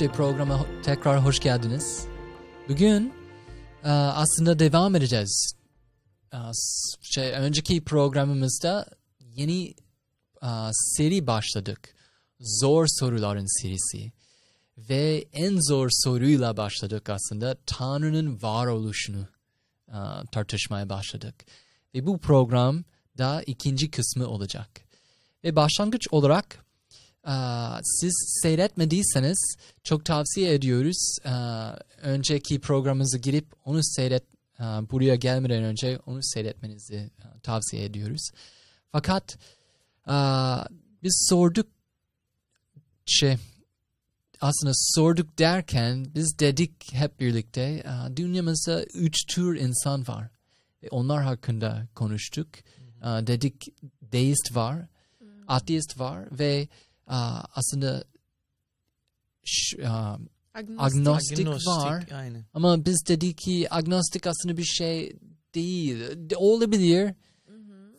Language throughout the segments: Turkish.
Müşe programa tekrar hoş geldiniz. Bugün e, aslında devam edeceğiz. E, Şey, önceki programımızda yeni e, seri başladık. Zor soruların serisi. Ve en zor soruyla başladık aslında. Tanrı'nın varoluşunu tartışmaya başladık. Ve bu program da ikinci kısmı olacak. Ve başlangıç olarak siz seyretmediyseniz çok tavsiye ediyoruz. Aa, önceki programımızı girip onu seyret, aa, buraya gelmeden önce onu seyretmenizi aa, tavsiye ediyoruz. Fakat aa, biz sorduk şey aslında sorduk derken biz dedik hep birlikte dünyamızda üç tür insan var. Onlar hakkında konuştuk. Dedik deist var, ateist var ve aslında ş- Agnostik. agnostik, var Aynen. ama biz dedik ki agnostik aslında bir şey değil. De- Olabilir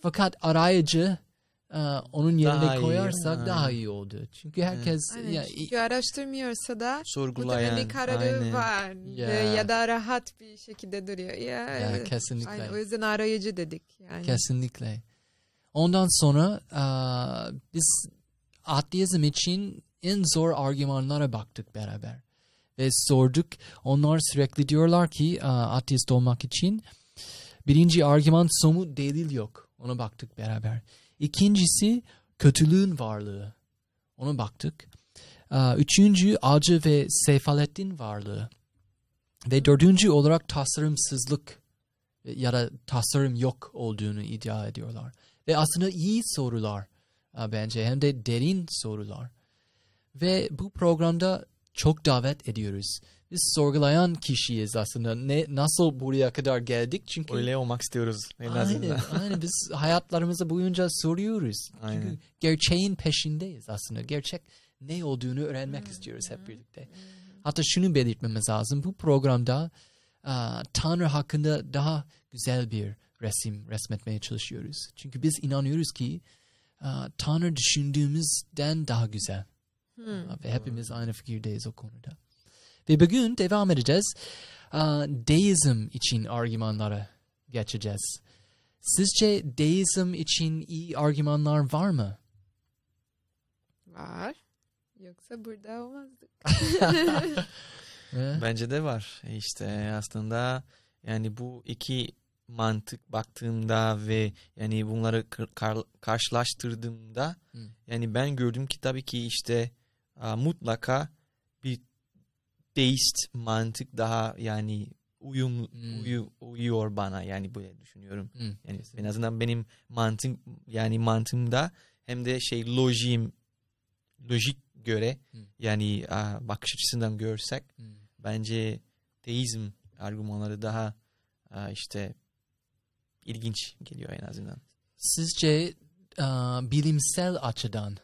fakat arayıcı aa, onun yerine Daha iyi, koyarsak daha aynen. iyi oldu. Çünkü herkes Aynen. ya, Çünkü araştırmıyorsa da Sorgulayan. muhtemelen kararı aynen. var Ya. Ve ya da rahat bir şekilde duruyor. Ya, ya, evet. kesinlikle. Aynen. O yüzden arayıcı dedik. Yani. Kesinlikle. Ondan sonra aa, biz ateizm için en zor argümanlara baktık beraber. Ve sorduk. Onlar sürekli diyorlar ki ateist olmak için birinci argüman somut delil yok. Ona baktık beraber. İkincisi kötülüğün varlığı. Ona baktık. Üçüncü acı ve sefaletin varlığı. Ve dördüncü olarak tasarımsızlık ya da tasarım yok olduğunu iddia ediyorlar. Ve aslında iyi sorular bence hem de derin sorular. Ve bu programda çok davet ediyoruz. Biz sorgulayan kişiyiz aslında. Ne nasıl buraya kadar geldik? Çünkü Öyle olmak istiyoruz en aynen, azından. aynen biz hayatlarımızı boyunca soruyoruz. Çünkü Aynen. gerçeğin peşindeyiz aslında. Gerçek ne olduğunu öğrenmek istiyoruz hep birlikte. Hatta şunu belirtmemiz lazım. Bu programda aa, Tanrı hakkında daha güzel bir resim resmetmeye çalışıyoruz. Çünkü biz inanıyoruz ki Tanrı düşündüğümüzden daha güzel. Hmm. Aa, Ve hepimiz aynı fikirdeyiz o konuda. Ve bugün devam edeceğiz. Aa, Deizm için argümanlara geçeceğiz. Sizce deizm için iyi argümanlar var mı? Var. Yoksa burada olmazdık. He? Bence de var. E İşte aslında yani bu iki mantık baktığımda ve yani bunları kar- kar- karşılaştırdığımda Hı. yani ben gördüm ki tabii ki işte a, mutlaka bir deist mantık daha yani uyum Hmm. uyu- uyuyor bana yani böyle düşünüyorum. Hı. Yani en azından benim mantığım yani mantığımda hem de şey lojiğim lojik göre Hı. yani a, bakış açısından görsek Hı. bence teizm argümanları daha a, işte ilginç geliyor en azından. Sizce aa, bilimsel açıdan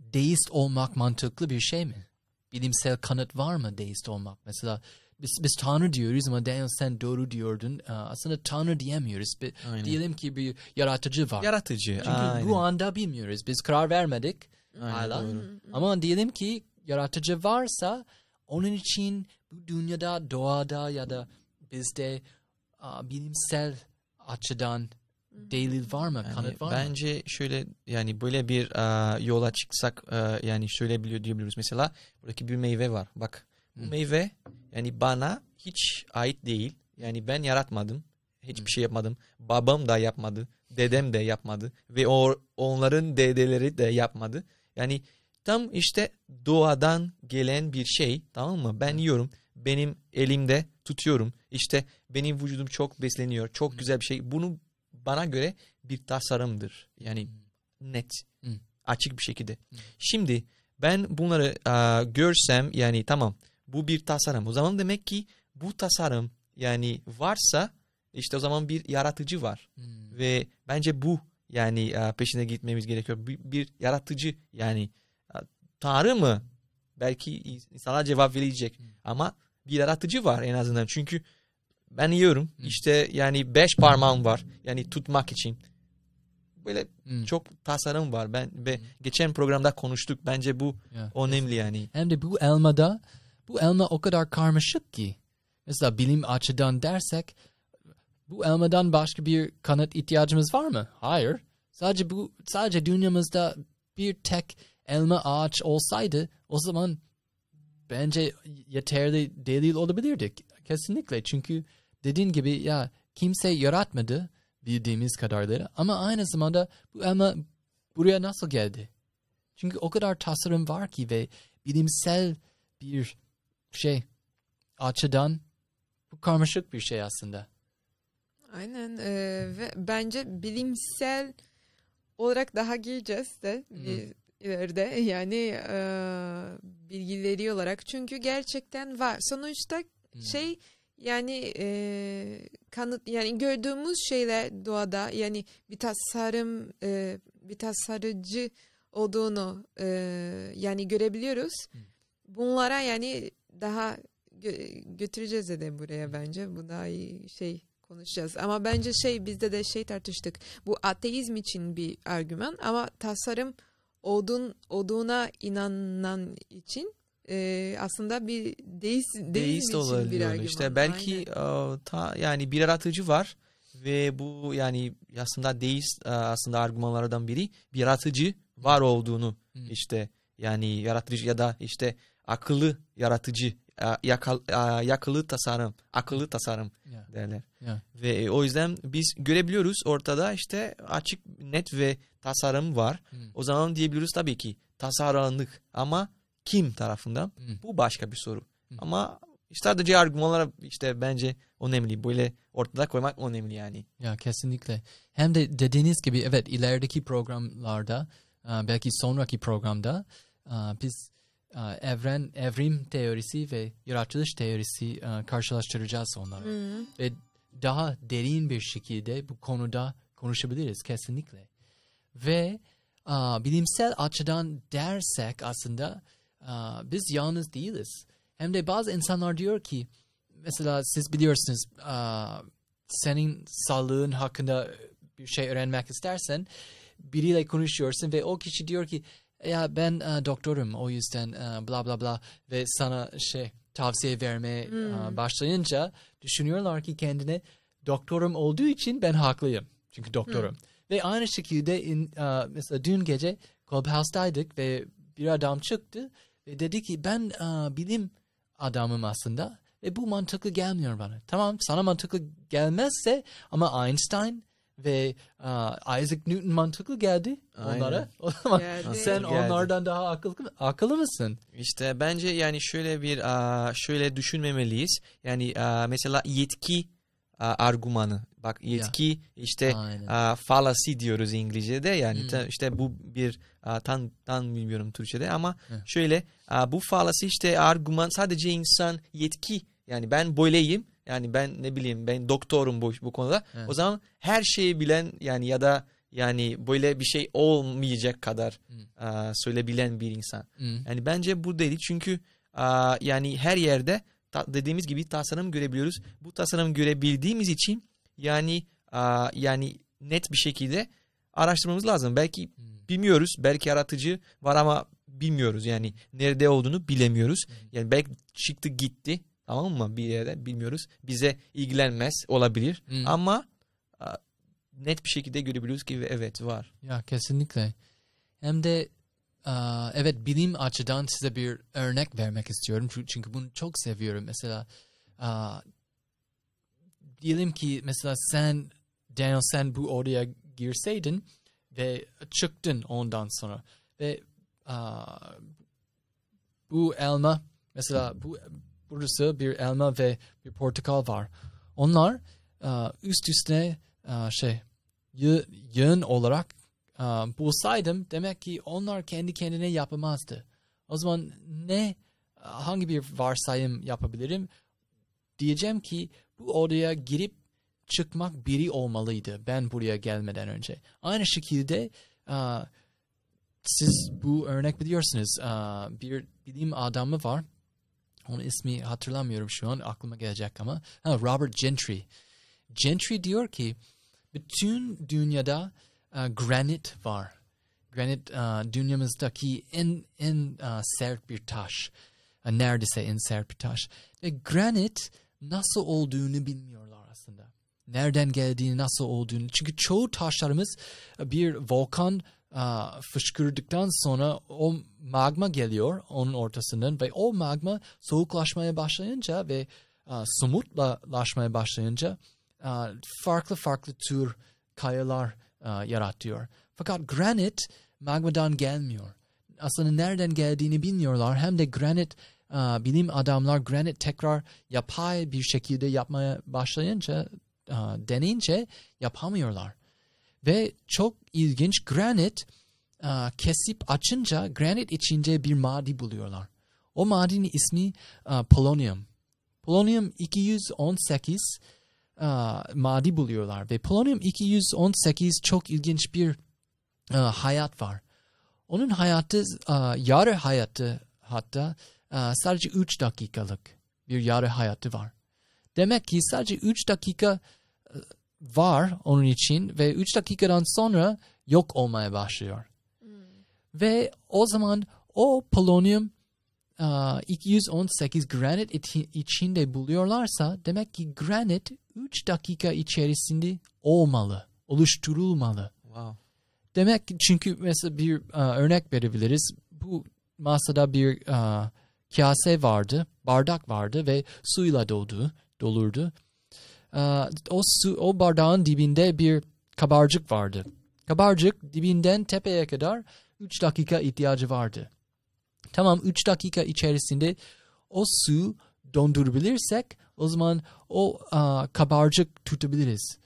deist olmak mantıklı bir şey mi? Bilimsel kanıt var mı deist olmak? Mesela biz, biz Tanrı diyoruz ama Daniel sen doğru diyordun. Aa, aslında Tanrı diyemiyoruz. Bir- Aynen. diyelim ki bir yaratıcı var. Yaratıcı. Çünkü aynen. bu anda bilmiyoruz. Biz karar vermedik. Aynen, hala. doğru. Ama diyelim ki yaratıcı varsa onun için bu dünyada, doğada ya da bizde aa, bilimsel açıdan delil var mı? Yani Kanıt var mı? bence şöyle yani böyle bir a, yola çıksak a, yani şöyle biliyor diyebiliriz. Mesela buradaki bir meyve var. Bak bu Hı. meyve yani bana hiç ait değil. Yani ben yaratmadım. Hiçbir Hı. şey yapmadım. Babam da yapmadı. Dedem de yapmadı. Ve o, onların dedeleri de yapmadı. Yani tam işte doğadan gelen bir şey tamam mı? Ben Hı. yiyorum. Benim elimde tutuyorum. İşte benim vücudum çok besleniyor. Çok güzel bir şey. Bunu bana göre bir tasarımdır. Yani net. Hı. Açık bir şekilde. Şimdi ben bunları aa, görsem yani tamam bu bir tasarım. O zaman demek ki bu tasarım yani varsa işte o zaman bir yaratıcı var. Hmm. Ve bence bu yani aa, peşine gitmemiz gerekiyor. Bir, bir yaratıcı yani aa, Tanrı mı? Belki insanlar cevap verecek. Hmm. Ama bir yaratıcı var en azından. Çünkü ben yiyorum. Hmm. işte yani beş parmağım var. Yani tutmak için. böyle Hmm. çok tasarım var. Ben ve geçen programda konuştuk. Bence bu Ya. önemli yani. Hem de bu elmada bu elma o kadar karmaşık ki. Mesela bilim açıdan dersek bu elmadan başka bir kanıt ihtiyacımız var mı? Hayır. Sadece bu sadece dünyamızda bir tek elma ağaç olsaydı o zaman bence yeterli delil olabilirdik. Kesinlikle. Çünkü dediğin gibi ya kimse yaratmadı bildiğimiz kadarıyla ama aynı zamanda bu elma buraya nasıl geldi? Çünkü o kadar tasarım var ki ve bilimsel bir şey açıdan bu karmaşık bir şey aslında. Aynen e, ve bence bilimsel olarak daha gireceğiz de bir ileride yani e, bilgileri olarak çünkü gerçekten var. Sonuçta Hmm. şey yani e, kanıt yani gördüğümüz şeyler doğada yani bir tasarım e, bir tasarıcı olduğunu e, yani görebiliyoruz. Hmm. Bunlara yani daha gö- götüreceğiz de buraya bence. Bu daha iyi şey konuşacağız. Ama bence şey bizde de şey tartıştık. Bu ateizm için bir argüman ama tasarım olduğun, olduğuna inanan için e, aslında bir deist, deizm Deist için bir argüman. İşte belki Aynen. e, ta, yani bir yaratıcı var ve bu yani aslında deist e, aslında argümanlardan biri bir yaratıcı var olduğunu Hmm. işte yani yaratıcı ya da işte akıllı yaratıcı yakal, yakılı tasarım akıllı tasarım Ya, derler. ya. Ve e, o yüzden biz görebiliyoruz ortada işte açık net ve tasarım var. Hmm. O zaman diyebiliyoruz tabii ki tasarlandık ama kim tarafından? Hmm. Bu başka bir soru. Hmm. Ama sadece argümanlara işte bence önemli. Böyle ortada koymak önemli yani. Ya kesinlikle. Hem de dediğiniz gibi evet ilerideki programlarda belki sonraki programda biz evren, evrim teorisi ve yaratılış teorisi e, karşılaştıracağız onları. Hı. Ve daha derin bir şekilde bu konuda konuşabiliriz kesinlikle. Ve e, bilimsel açıdan dersek aslında e, biz yalnız değiliz. Hem de bazı insanlar diyor ki mesela siz biliyorsunuz e, senin sağlığın hakkında bir şey öğrenmek istersen biriyle konuşuyorsun ve o kişi diyor ki ya ben e, doktorum o yüzden e, bla bla bla ve sana şey tavsiye vermeye e, Hmm. başlayınca düşünüyorlar ki kendine doktorum olduğu için ben haklıyım. Çünkü doktorum. Ve aynı şekilde in, e, mesela dün gece Clubhouse'daydık ve bir adam çıktı ve dedi ki ben e, bilim adamım aslında ve bu mantıklı gelmiyor bana. Tamam sana mantıklı gelmezse ama Einstein ve e, Isaac Newton mantıklı geldi onlara. O zaman Geldi. sen Geldi. onlardan daha akıllı, akıllı mısın? İşte bence yani şöyle bir a, şöyle düşünmemeliyiz. Yani a, mesela yetki argümanı. Bak yetki işte Aynen. a, fallacy diyoruz İngilizce'de. Yani Hmm. ta- işte bu bir a, tan tan bilmiyorum Türkçe'de ama Heh. şöyle a, bu fallacy işte argüman sadece insan yetki yani ben böyleyim. Yani ben ne bileyim ben doktorum bu bu konuda. Evet. O zaman her şeyi bilen yani ya da yani böyle bir şey olmayacak kadar Hmm. a, söyleyebilen bir insan. Hmm. Yani bence bu değil çünkü aa, yani her yerde ta- dediğimiz gibi tasarım görebiliyoruz. Bu tasarım görebildiğimiz için yani aa, yani net bir şekilde araştırmamız lazım. Belki Hmm. bilmiyoruz, belki yaratıcı var ama bilmiyoruz yani nerede olduğunu bilemiyoruz. Yani belki çıktı gitti tamam mı bir yere bilmiyoruz. Bize ilgilenmez olabilir Hmm. ama net bir şekilde görebiliyoruz ki evet var. Ya kesinlikle. Hem de evet bilim açıdan size bir örnek vermek istiyorum. Çünkü, bunu çok seviyorum. Mesela diyelim ki mesela sen Daniel sen bu odaya girseydin ve çıktın ondan sonra ve bu elma mesela bu burası bir elma ve bir portakal var. Onlar aa, üst üstüne aa, şey yı- yığın olarak aa, bulsaydım demek ki onlar kendi kendine yapamazdı. O zaman ne hangi bir varsayım yapabilirim? Diyeceğim ki bu odaya girip çıkmak biri olmalıydı ben buraya gelmeden önce. Aynı şekilde aa, siz bu örnek biliyorsunuz. Bir bilim adamı var. Onun ismi hatırlamıyorum şu an aklıma gelecek ama. Ha, Robert Gentry. Gentry diyor ki bütün dünyada e, granit var. Granit e, dünyamızdaki en en e, sert bir taş. E, neredeyse en sert bir taş. Ve granit nasıl olduğunu bilmiyorlar aslında. Nereden geldiğini, nasıl olduğunu. Çünkü çoğu taşlarımız bir volkan fışkırdıktan sonra o magma geliyor onun ortasından ve o magma soğuklaşmaya başlayınca ve e, somutlaşmaya başlayınca farklı farklı tür kayalar yaratıyor. Fakat granit magmadan gelmiyor. Aslında nereden geldiğini bilmiyorlar. Hem de granit bilim adamlar granit tekrar yapay bir şekilde yapmaya başlayınca e, deneyince yapamıyorlar. Ve çok ilginç granit e, kesip açınca granit içinde bir madi buluyorlar. O madinin ismi e, polonyum. Polonyum 218 e, madi buluyorlar ve polonyum 218 çok ilginç bir hayat var. Onun hayatı yarı hayatı hatta sadece 3 dakikalık bir yarı hayatı var. Demek ki sadece 3 dakika var onun için ve 3 dakikadan sonra yok olmaya başlıyor. Ve o zaman o polonyum e, 218 granit içi- içinde buluyorlarsa demek ki granit 3 dakika içerisinde olmalı, oluşturulmalı. Wow. Demek ki çünkü mesela bir e, örnek verebiliriz. Bu masada bir e, kase vardı, bardak vardı ve suyla doldu, dolurdu. E, o su, o bardağın dibinde bir kabarcık vardı. Kabarcık dibinden tepeye kadar 3 dakika ihtiyacı vardı. Tamam 3 dakika içerisinde o su dondurabilirsek o zaman o e, kabarcık tutabiliriz.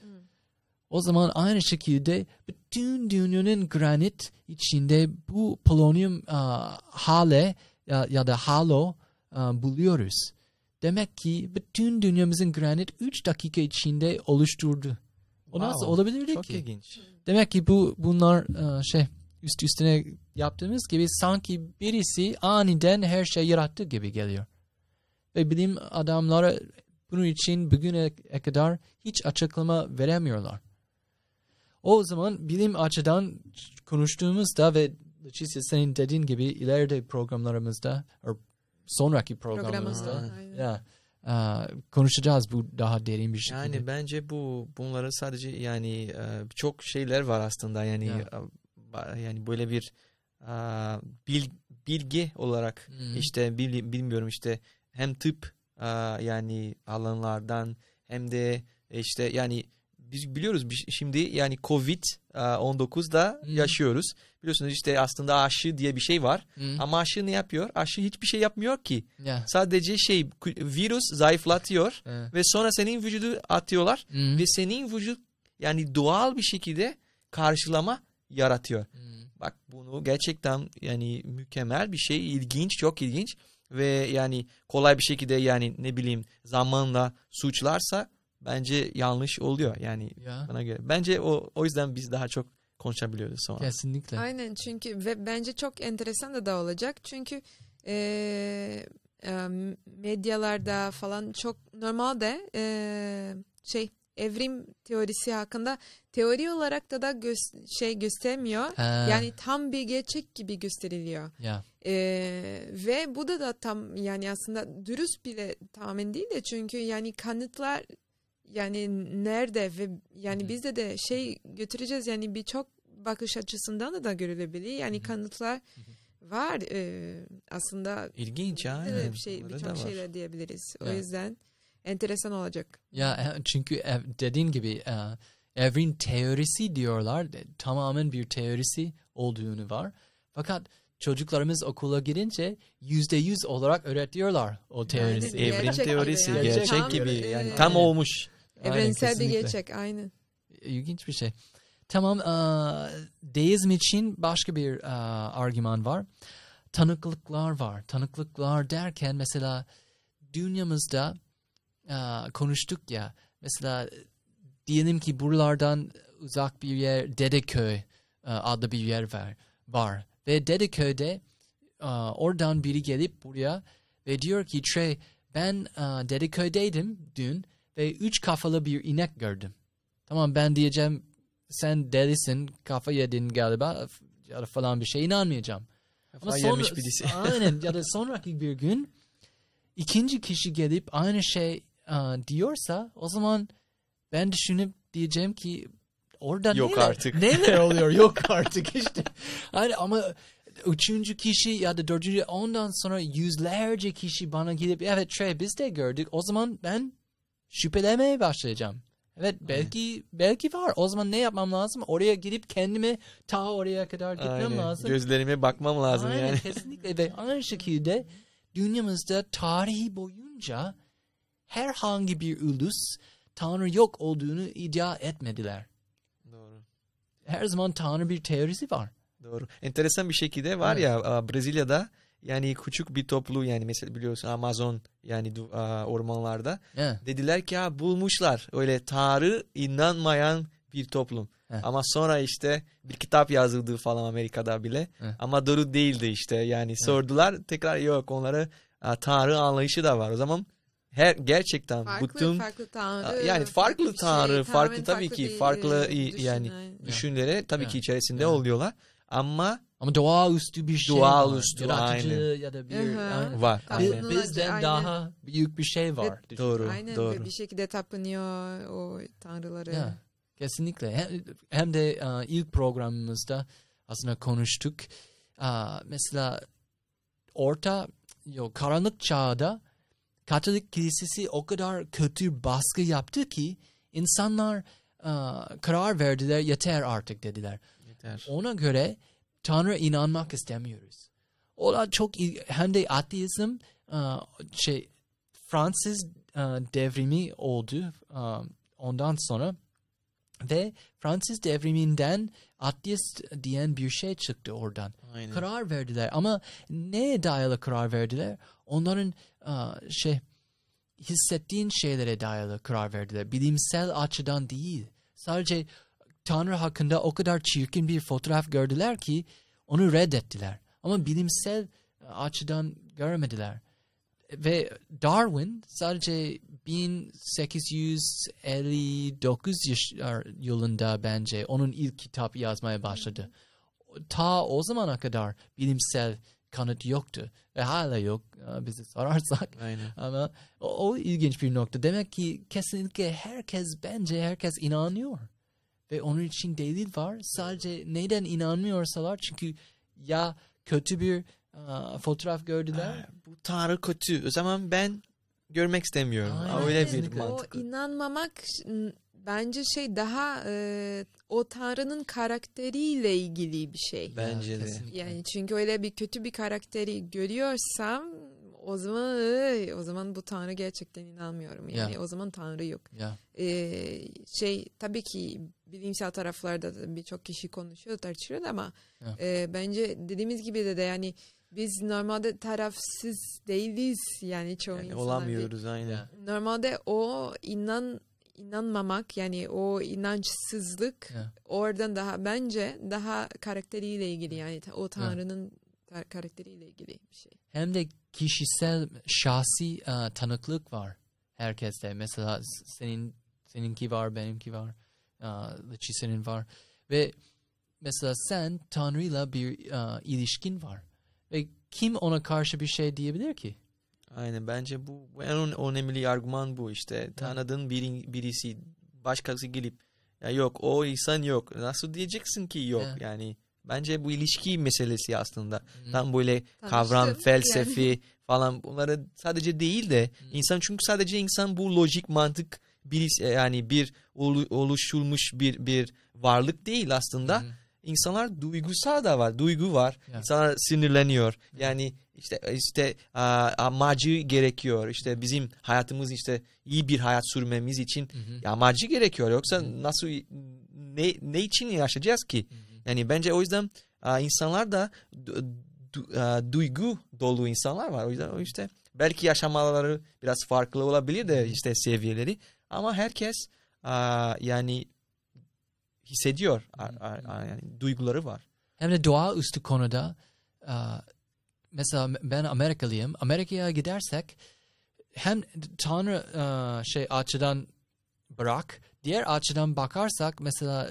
O zaman aynı şekilde bütün dünyanın granit içinde bu polonyum aa, hale ya, ya da halo aa, buluyoruz. Demek ki bütün dünyamızın granit 3 dakika içinde oluşturdu. O nasıl Wow, olabilirdi Çok ki? ilginç. Demek ki bu bunlar aa, şey üst üstüne yaptığımız gibi sanki birisi aniden her şey yarattı gibi geliyor. Ve bilim adamları bunun için bugüne kadar hiç açıklama veremiyorlar. O zaman bilim açıdan konuştuğumuzda ve Leticia senin dediğin gibi ileride programlarımızda sonraki Programımızda. ya aa, konuşacağız bu daha derin bir şekilde. Yani bence bu bunları sadece yani e, çok şeyler var aslında yani Ya. e, yani böyle bir e, bil, bilgi olarak Hmm. işte bil- bilmiyorum işte hem tıp e, yani alanlardan hem de işte yani biz biliyoruz şimdi yani Covid e, 19'da Hmm. yaşıyoruz. Biliyorsunuz işte aslında aşı diye bir şey var. Hı, Ama aşı ne yapıyor? Aşı hiçbir şey yapmıyor ki. ya, Sadece şey virüs zayıflatıyor e, ve sonra senin vücudu atıyorlar hı, ve senin vücut yani doğal bir şekilde karşılama yaratıyor. hı, Bak bunu gerçekten yani mükemmel bir şey, ilginç, çok ilginç ve yani kolay bir şekilde yani ne bileyim zamanla suçlarsa bence yanlış oluyor yani ya, bana göre. Bence o o yüzden biz daha çok konuşabiliyoruz sonra. kesinlikle. Aynen çünkü ve bence çok enteresan da da olacak çünkü eee, em, medyalarda falan çok normalde eee, şey evrim teorisi hakkında teori olarak da da gö- şey göstermiyor. Ha, Yani tam bir gerçek gibi gösteriliyor. ya, Ee, ve bu da da tam yani aslında dürüst bile tamamen değil de çünkü yani kanıtlar yani nerede ve yani bizde de şey götüreceğiz yani birçok bakış açısından da görülebilir. Yani Hı hı. kanıtlar var ee, aslında İlginç yani. bir şey birçok şeyler diyebiliriz. O Evet. yüzden enteresan olacak. ya e, çünkü dediğin gibi e, evrim teorisi diyorlar. de- Tamamen bir teorisi olduğunu var. Fakat çocuklarımız okula gidince yüzde yüz olarak öğretiyorlar o teorisi. Aynen. Evrim Gerçek teorisi, yani. gerçek Tam, gibi e, yani tam olmuş. Aynen, Evrensel bir kesinlikle. gerçek aynen. İlginç bir şey. Tamam, deizm için başka bir argüman var. Tanıklıklar var. Tanıklıklar derken mesela dünyamızda konuştuk ya. Mesela diyelim ki buralardan uzak bir yer Dedeköy adlı bir yer var. var. Ve Dedeköy'de oradan biri gelip buraya ve diyor ki Trey ben Dedeköy'deydim dün ve üç kafalı bir inek gördüm. Tamam ben diyeceğim sen delisin kafa yedin galiba ya da falan bir şey inanmayacağım. Ama Kafayı sonra, birisi. aynen ya da sonraki bir gün ikinci kişi gelip aynı şey aa, diyorsa o zaman ben düşünüp diyeceğim ki orada Yok neler, artık. neler oluyor yok artık işte. Hani ama üçüncü kişi ya da dördüncü ondan sonra yüzlerce kişi bana gidip evet Trey biz de gördük o zaman ben şüphelemeye başlayacağım. Evet belki belki var. O zaman ne yapmam lazım? Oraya gidip kendimi ta oraya kadar gitmem Aynen. lazım. Gözlerime bakmam lazım Aynen, yani. kesinlikle ve aynı şekilde dünyamızda tarihi boyunca herhangi bir ulus Tanrı yok olduğunu iddia etmediler. Doğru. Her zaman Tanrı bir teorisi var. Doğru. Enteresan bir şekilde var Evet. ya Brezilya'da yani küçük bir toplu yani mesela biliyorsun Amazon yani ormanlarda Yeah. dediler ki ha bulmuşlar öyle Tanrı inanmayan bir toplum. Heh. Ama sonra işte bir kitap yazıldı falan Amerika'da bile. Heh. Ama doğru değildi işte. Yani sordular tekrar yok onlara a, Tanrı anlayışı da var. O zaman her gerçekten Farklı bütün farklı tanrı. yani farklı bir şey, tanrı, farklı tabii ki, farklı, e, i- düşün, yani aynen. düşüncelere tabii Ya. ki içerisinde Ya. oluyorlar. Ama Ama doğaüstü bir şey Doğaüstü, var. Yaratıcı aynen. ya da bir Aha. aynen. var. Aynen. Bizden aynen. daha büyük bir şey var. Düşün. Doğru. Aynen doğru. bir şekilde tapınıyor o tanrıları. Ya, kesinlikle. Hem, hem de e, ilk programımızda aslında konuştuk. E, mesela orta yok karanlık çağda Katolik kilisesi o kadar kötü baskı yaptı ki insanlar e, karar verdiler yeter artık dediler. Yeter. Ona göre Tanrı inanmak istemiyoruz. O da çok hem de ateizm e, şey Fransız e, devrimi oldu e, ondan sonra ve Fransız devriminden ateist diyen bir şey çıktı oradan. Aynen. Karar verdiler ama neye dayalı karar verdiler? Onların şey hissettiğin şeylere dayalı karar verdiler. Bilimsel açıdan değil. Sadece Tanrı hakkında o kadar çirkin bir fotoğraf gördüler ki onu reddettiler. Ama bilimsel e, açıdan görmediler. Ve Darwin sadece 1859 yaş- er, yılında bence onun ilk kitap yazmaya başladı. Ta o zamana kadar bilimsel kanıt yoktu. Ve hala yok e, bizi sorarsak. Aynen. Ama o, o ilginç bir nokta. Demek ki kesinlikle herkes bence herkes inanıyor. Ve onun için delil var. Sadece neden inanmıyorsalar çünkü ya kötü bir aa, fotoğraf gördüler. Aa, bu Tanrı kötü. O zaman ben görmek istemiyorum. Aynen. Öyle bir mantık. O inanmamak bence şey daha e, o tanrının karakteriyle ilgili bir şey. Bence de. Yani çünkü öyle bir kötü bir karakteri görüyorsam o zaman ıy, o zaman bu tanrı gerçekten inanmıyorum. Yani Ya. o zaman tanrı yok. Ya. Ee, şey tabii ki bilimsel taraflarda da birçok kişi konuşuyor tartışıyor ama Ya. e, bence dediğimiz gibi de, de yani biz normalde tarafsız değiliz yani çoğu Yani insanlar. olamıyoruz aynen. Ya. Normalde o inan inanmamak yani o inançsızlık Ya. oradan daha bence daha karakteriyle ilgili yani ta- o tanrının ta- karakteriyle ilgili bir şey. Hem de kişisel şahsi aa, tanıklık var herkeste. Mesela senin seninki var, benimki var. Lıçı senin var. Ve mesela sen Tanrı'yla bir aa, ilişkin var. Ve kim ona karşı bir şey diyebilir ki? Aynen bence bu bu en önemli argüman bu işte. Tanıdığın biri, birisi başkası gelip ya yok o insan yok. Nasıl diyeceksin ki yok Ya. yani. Bence bu ilişki meselesi aslında. Hı. Tam böyle kavram, felsefi falan bunları sadece değil de Hı. insan çünkü sadece insan bu lojik mantık birisi yani bir olu- oluşulmuş bir bir varlık değil aslında. Hı. İnsanlar duygusal da var. Duygu var. Ya. İnsanlar sinirleniyor. Yani işte işte a, amacı gerekiyor. İşte bizim hayatımız işte iyi bir hayat sürmemiz için hı. amacı gerekiyor. Yoksa Hı. nasıl ne ne için yaşayacağız ki? Hı. Yani bence o yüzden insanlar da duygu dolu insanlar var. O yüzden işte belki yaşamaları biraz farklı olabilir de işte seviyeleri ama herkes yani hissediyor. Yani duyguları var. Hem de doğaüstü konuda aa, mesela ben Amerikalıyım. Amerika'ya gidersek hem Tanrı şey açıdan bırak diğer açıdan bakarsak mesela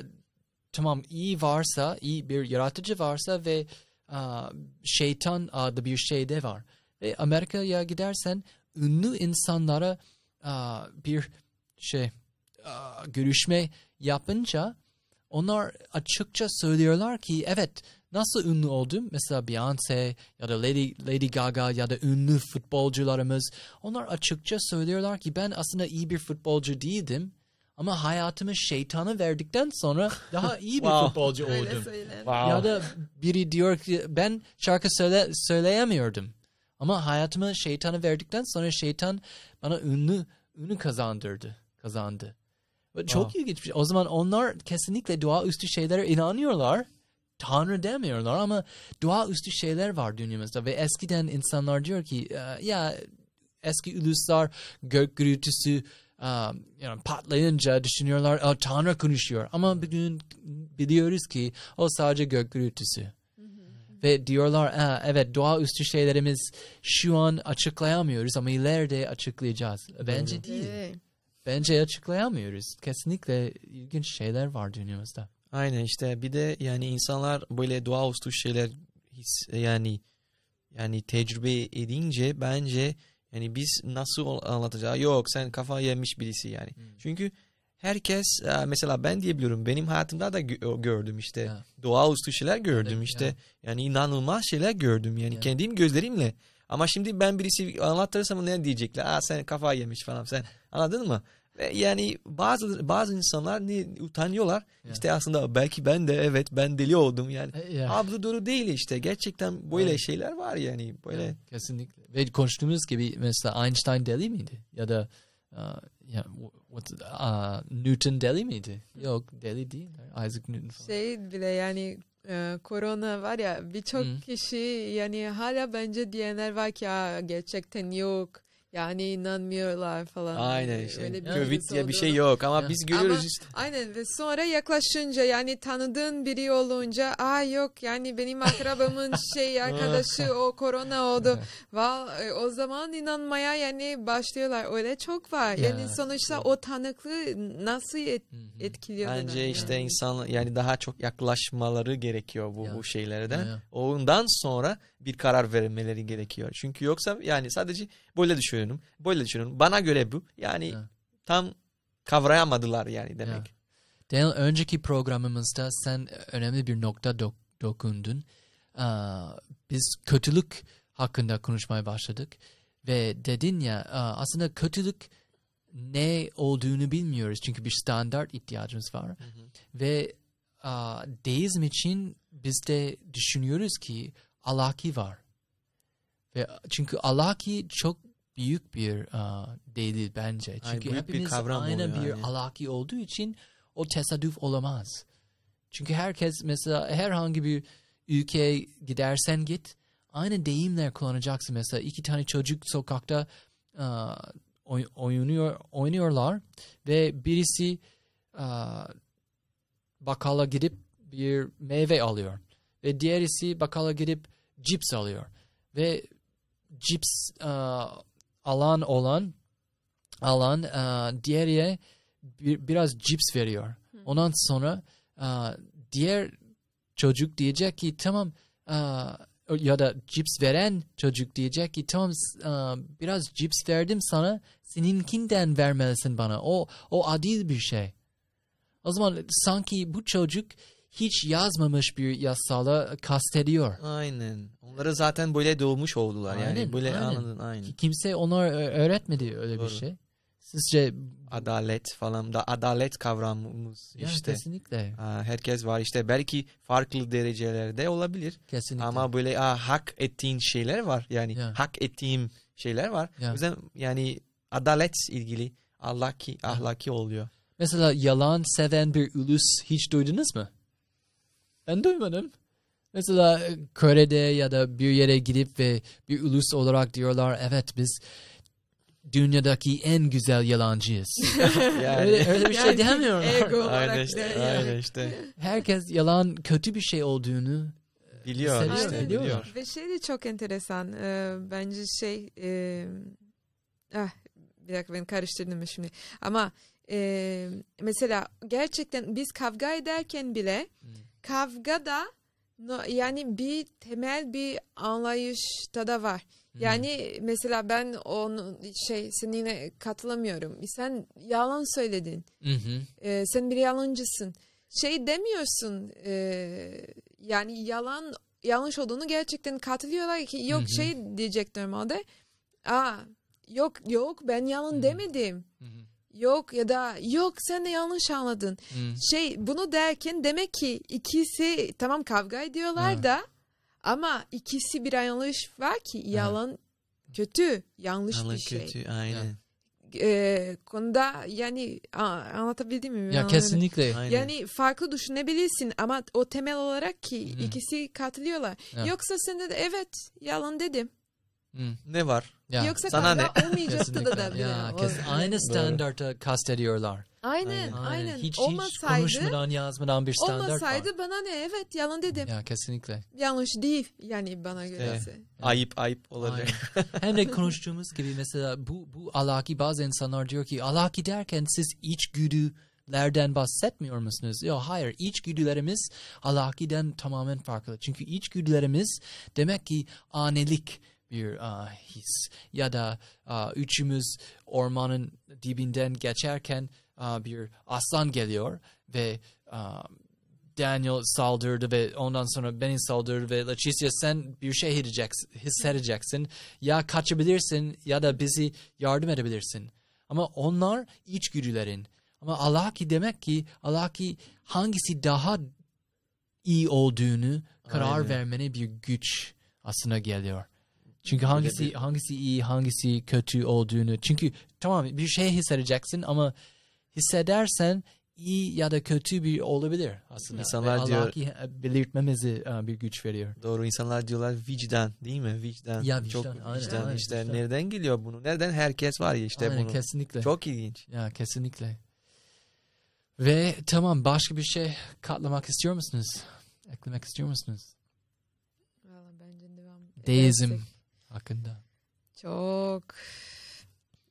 tamam iyi varsa, iyi bir yaratıcı varsa ve aa, şeytan adlı bir şey de var. Ve Amerika'ya gidersen ünlü insanlara aa, bir şey aa, görüşme yapınca onlar açıkça söylüyorlar ki evet nasıl ünlü oldum? Mesela Beyoncé ya da Lady, Lady Gaga ya da ünlü futbolcularımız onlar açıkça söylüyorlar ki ben aslında iyi bir futbolcu değildim ama hayatımı şeytana verdikten sonra daha iyi bir Wow. futbolcu oldum. Wow. Ya da biri diyor ki ben şarkı söyle, söyleyemiyordum. Ama hayatımı şeytana verdikten sonra şeytan bana ünlü ünlü kazandırdı. Kazandı. Ve Çok Wow. ilginç bir şey. O zaman onlar kesinlikle doğaüstü şeylere inanıyorlar. Tanrı demiyorlar ama doğaüstü şeyler var dünyamızda ve eskiden insanlar diyor ki "Ee, ya eski uluslar gök gürültüsü yani patlayınca düşünüyorlar "Aa, Tanrı konuşuyor ama bugün biliyoruz ki o sadece gök gürültüsü. Ve diyorlar "Aa, evet doğaüstü şeylerimiz şu an açıklayamıyoruz ama ileride açıklayacağız. Bence değil. Evet. Bence açıklayamıyoruz. Kesinlikle ilginç şeyler var dünyamızda. Aynen işte bir de yani insanlar böyle doğaüstü şeyler his yani yani tecrübe edince bence yani biz nasıl anlatacağız? Yok sen kafa yemiş birisi yani. Çünkü herkes e, mesela ben diyebiliyorum benim hayatımda da gö- gördüm işte Ya. doğaüstü şeyler gördüm Evet, işte ya. yani inanılmaz şeyler gördüm yani Ya. kendim gözlerimle. Ama şimdi ben birisi anlatırsam ne diyecekler? Aa sen kafa yemiş falan sen anladın mı? Ve yani bazı bazı insanlar ne utanıyorlar. Ya. İşte aslında belki ben de evet ben deli oldum yani. E, ya. Abi doğru değil işte. Gerçekten böyle Evet. şeyler var yani. Böyle Ya, kesinlikle. Ve konuştuğumuz gibi mesela Einstein deli miydi? Ya da uh, ya, what, uh, Newton deli miydi? Yok deli değil. Isaac Newton falan. Şey bile yani e, korona var ya birçok Hı. kişi yani hala bence diyenler var ki "Aa, gerçekten yok. Yani inanmıyorlar falan. aynen işte. Öyle bir Covid diye bir şey yok ama Ya. biz görüyoruz Ama- işte. Aynen ve sonra yaklaşınca yani tanıdığın biri olunca aa yok yani benim akrabamın şey arkadaşı o korona oldu. Val, e, o zaman inanmaya yani başlıyorlar. Öyle çok var. Ya, Yani sonuçta o tanıklığı nasıl et- etkiliyor? Bence yani? işte insan yani daha çok yaklaşmaları gerekiyor bu Ya. bu şeylerden. Ya. Ondan sonra bir karar vermeleri gerekiyor. Çünkü yoksa yani sadece böyle düşünüyorum. Böyle düşünüyorum. Bana göre bu. Yani Ya. tam kavrayamadılar yani demek. Daniel önceki programımızda sen önemli bir nokta dok- dokundun. Aa, biz kötülük hakkında konuşmaya başladık ve dedin ya aslında kötülük ne olduğunu bilmiyoruz çünkü bir standart ihtiyacımız var ve aa, deizm için biz de düşünüyoruz ki alaki var ve çünkü alaki çok büyük bir aa, delil bence Ay, çünkü bir hepimiz kavram aynı bir aynen. alaki olduğu için o tesadüf olamaz. Çünkü herkes mesela herhangi bir ülkeye gidersen git aynı deyimler kullanacaksın. Mesela iki tane çocuk sokakta oy- oynuyor oynuyorlar ve birisi aa, bakkala gidip bir meyve alıyor ve diğerisi bakkala gidip cips alıyor ve cips aa, alan olan alan aa, diğeriye bir, biraz cips veriyor. Ondan sonra aa, diğer çocuk diyecek ki tamam aa, ya da cips veren çocuk diyecek ki tamam aa, biraz cips verdim sana seninkinden vermelisin bana. O o adil bir şey. O zaman sanki bu çocuk hiç yazmamış bir yasala kastediyor. Aynen. Onları zaten böyle doğmuş oldular yani. Aynen, Böyle aynen. anladın aynen. Ki Kimse ona öğretmedi öyle Doğru. bir şey. Sizce Adalet falan da adalet kavramımız Ya, işte. kesinlikle Aa, herkes var işte belki farklı derecelerde olabilir kesinlikle. ama böyle aa, hak ettiğin şeyler var yani Ya. hak ettiğim şeyler var. Ya. O yüzden yani adalet ilgili ahlaki ahlaki oluyor. Mesela yalan seven bir ulus hiç duydunuz mu? Ben duymadım. Mesela e, Kore'de ya da bir yere gidip ve bir ulus olarak diyorlar evet biz dünyadaki en güzel yalancıyız. Yani öyle, öyle bir şey Yani demiyorlar. ego aynen işte, yani. aynen işte. Herkes yalan kötü bir şey olduğunu Biliyor Aynen, işte biliyorlar. biliyor. Ve şey de çok enteresan. Ee, bence şey e, ah, bir dakika ben karıştırdım şimdi. Ama e, mesela gerçekten biz kavga ederken bile Hmm. Kavgada no, yani bir temel bir anlayışta da var. Hmm. Yani mesela ben onu şey seninle katılamıyorum. Sen yalan söyledin. Hı. Ee, sen bir yalancısın. Şey demiyorsun. e, yani yalan yanlış olduğunu gerçekten katılıyorlar ki yok hı. şey diyecek normalde. Aa yok yok ben yalan Hı. demedim. Yok ya da yok sen de yanlış anladın. Hı. Şey bunu derken demek ki ikisi tamam kavga ediyorlar Evet. da ama ikisi bir yanlış var ki yalan kötü yanlış Yalan bir şey. kötü aynen. Ee, konuda yani a- anlatabildim mi? Ya kesinlikle. Aynen. Yani farklı düşünebilirsin ama o temel olarak ki Hı. ikisi katılıyorlar. Evet. Yoksa sen de evet yalan dedim. Hı. Ne var? Ya. Yoksa Sana kavga olmayacaktı da. Kesinlikle. Ya, kes, aynı Doğru. standartı kastediyorlar. Aynen, Aynen. aynen. Hiç, hiç olmasaydı, konuşmadan yazmadan bir standart olmasaydı var. bana ne? Evet, yalan dedim. Ya kesinlikle. Yanlış değil yani bana göre. İşte, ayıp ayıp olacak. Aynen. Hem de konuştuğumuz gibi mesela bu bu alaki bazı insanlar diyor ki alaki derken siz içgüdülerden bahsetmiyor musunuz? Yok hayır içgüdülerimiz alakiden tamamen farklı. Çünkü içgüdülerimiz demek ki anelik bir ah, his ya da ah, üçümüz ormanın dibinden geçerken ah, bir aslan geliyor ve ah, Daniel saldırdı ve ondan sonra beni saldırdı ve Leticia sen bir şey hissedeceksin. Ya kaçabilirsin ya da bizi yardım edebilirsin. Ama onlar içgüdülerin. Ama Allah ki demek ki Allah ki hangisi daha iyi olduğunu karar Aynen. vermene bir güç aslında geliyor. Çünkü hangisi bir- hangisi iyi, hangisi kötü olduğunu. Çünkü tamam bir şey hissedeceksin ama hissedersen iyi ya da kötü bir olabilir aslında. İnsanlar Ve diyor- ki belirtmemizi e, bir güç veriyor. Doğru insanlar diyorlar vicdan değil mi? Vicdan. Ya Çok vicdan, aynen, vicdan aynen, işte vicdan. nereden geliyor bunu? Nereden herkes var ya işte Aynen, bunu. kesinlikle. Çok ilginç. Ya kesinlikle. Ve tamam başka bir şey katlamak istiyor musunuz? Eklemek istiyor musunuz? Valla bence devam Deizm edersek hakkında. Çok.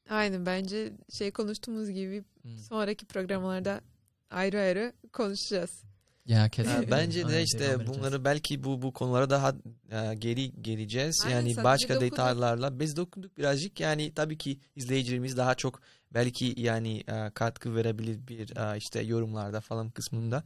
Aynen bence şey konuştuğumuz gibi Hmm. sonraki programlarda ayrı ayrı konuşacağız. Ya Ha, kesinlikle. bence de işte bunları belki bu bu konulara daha e, geri geleceğiz. Aynen, yani başka dokunduk. detaylarla biz dokunduk birazcık. Yani tabii ki izleyicilerimiz daha çok belki yani e, katkı verebilir bir e, işte yorumlarda falan kısmında.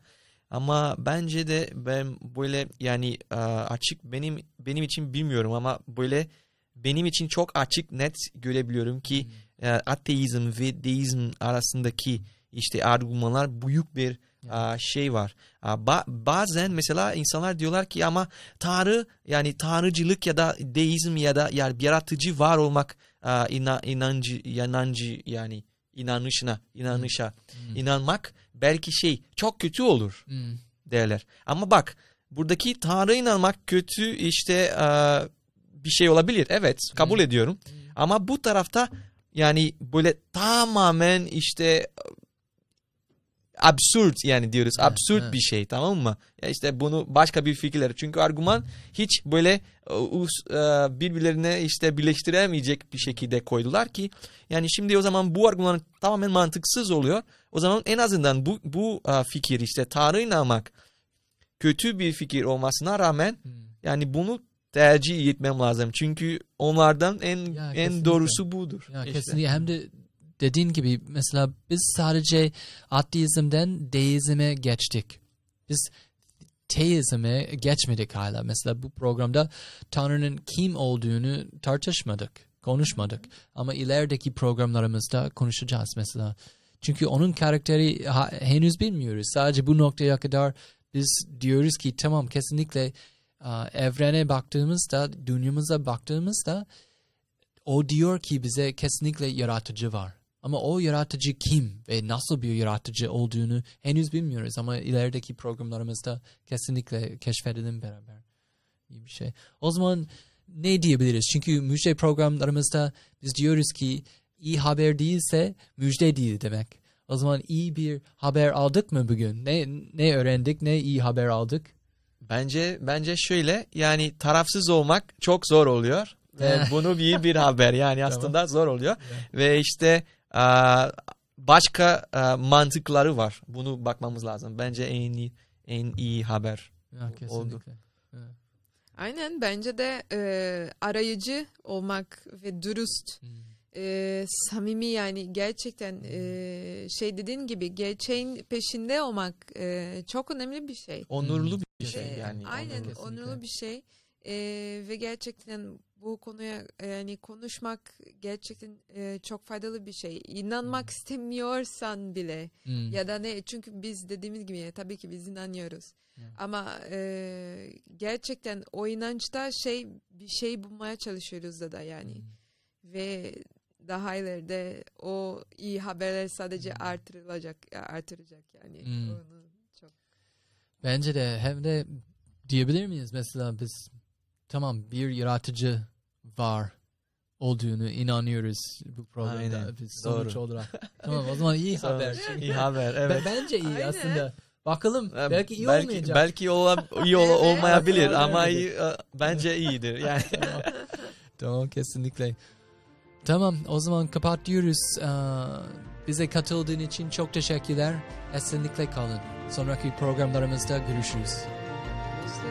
Ama bence de ben böyle yani e, açık benim benim için bilmiyorum ama böyle benim için çok açık net görebiliyorum ki Hmm. e, ateizm ve deizm arasındaki işte argümanlar büyük bir Ya. e, şey var. Ba- bazen mesela insanlar diyorlar ki ama Tanrı yani tanrıcılık ya da deizm ya da yani yaratıcı var olmak ina- inancı inancı yani inanışına inanışa Hmm. inanmak belki şey çok kötü olur Hmm. derler. Ama bak buradaki Tanrı inanmak kötü işte e, bir şey olabilir. Evet kabul Hmm. ediyorum. Ama bu tarafta yani böyle tamamen işte absürt yani diyoruz. Evet, absürt evet. bir şey tamam mı? Ya işte bunu başka bir fikirler. Çünkü argüman hiç böyle e, e, birbirlerine işte birleştiremeyecek bir şekilde koydular ki yani şimdi o zaman bu argüman tamamen mantıksız oluyor. O zaman en azından bu bu e, fikir işte Tanrı inanmak kötü bir fikir olmasına rağmen Hmm. yani bunu tercih etmem lazım. Çünkü onlardan en Ya, en kesinlikle. doğrusu budur. Ya İşte. kesinlikle hem de dediğin gibi mesela biz sadece ateizmden deizme geçtik. Biz teizme geçmedik hala. Mesela bu programda Tanrı'nın kim olduğunu tartışmadık, konuşmadık. Ama ilerideki programlarımızda konuşacağız mesela. Çünkü onun karakteri henüz bilmiyoruz. Sadece bu noktaya kadar biz diyoruz ki tamam kesinlikle evrene baktığımızda, dünyamıza baktığımızda o diyor ki bize kesinlikle yaratıcı var. Ama o yaratıcı kim ve nasıl bir yaratıcı olduğunu henüz bilmiyoruz. Ama ilerideki programlarımızda kesinlikle keşfedelim beraber. İyi bir şey. O zaman ne diyebiliriz? Çünkü müjde programlarımızda biz diyoruz ki iyi haber değilse müjde değil demek. O zaman iyi bir haber aldık mı bugün? Ne ne öğrendik? Ne iyi haber aldık? Bence bence şöyle yani tarafsız olmak çok zor oluyor. Ve bunu iyi bir haber yani aslında zor oluyor. Ve işte başka e, mantıkları var. Bunu bakmamız lazım. Bence en iyi en iyi haber. Ya, Oldu. Evet. Aynen bence de e, arayıcı olmak ve dürüst, Hmm. e, samimi yani gerçekten e, şey dediğin gibi gerçeğin peşinde olmak e, çok önemli bir şey. Onurlu Hmm. bir şey Ee, yani. Aynen onurlu. Onurlu bir şey Ee, ve gerçekten bu konuya yani konuşmak gerçekten e, çok faydalı bir şey. İnanmak istemiyorsan bile Hmm. ya da ne çünkü biz dediğimiz gibi tabii ki biz inanıyoruz. Evet. Ama e, gerçekten o inançta şey bir şey bulmaya çalışıyoruz da da yani Hmm. ve daha ileride o iyi haberler sadece artırılacak artıracak yani. Hmm. Onu çok Bence de hem de diyebilir miyiz mesela biz tamam bir yaratıcı var olduğunu inanıyoruz bu programda Aynen, biz sonuç doğru. olarak. tamam o zaman iyi haber. İyi haber evet. Ben- Bence iyi Aynen. aslında. Bakalım belki iyi belki, olmayacak. Belki ola, iyi Evet. olmayabilir ama iyi, e, bence iyidir. Yani tamam. tamam kesinlikle. Tamam o zaman kapatıyoruz. Ee, bize katıldığın için çok teşekkürler. Esenlikle kalın. Sonraki programlarımızda görüşürüz. işte